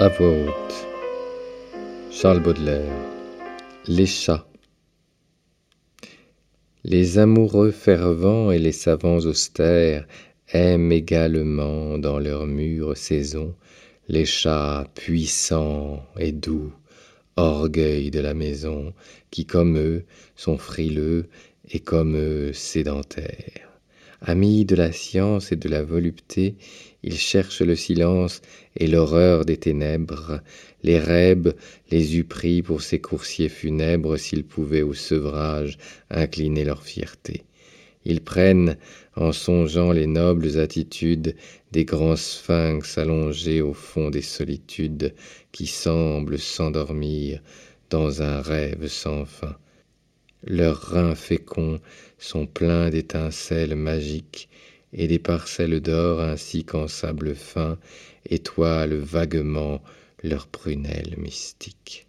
À voix. Charles Baudelaire. Les chats. Les amoureux fervents et les savants austères aiment également dans leur mûre saison les chats puissants et doux, orgueil de la maison, qui comme eux sont frileux et comme eux sédentaires. Amis de la science et de la volupté, ils cherchent le silence et l'horreur des ténèbres. Les rêves les eût pris pour ces coursiers funèbres s'ils pouvaient au sevrage incliner leur fierté. Ils prennent, en songeant les nobles attitudes des grands sphinx allongés au fond des solitudes, qui semblent s'endormir dans un rêve sans fin. Leurs reins féconds sont pleins d'étincelles magiques et des parcelles d'or ainsi qu'en sable fin étoilent vaguement leurs prunelles mystiques.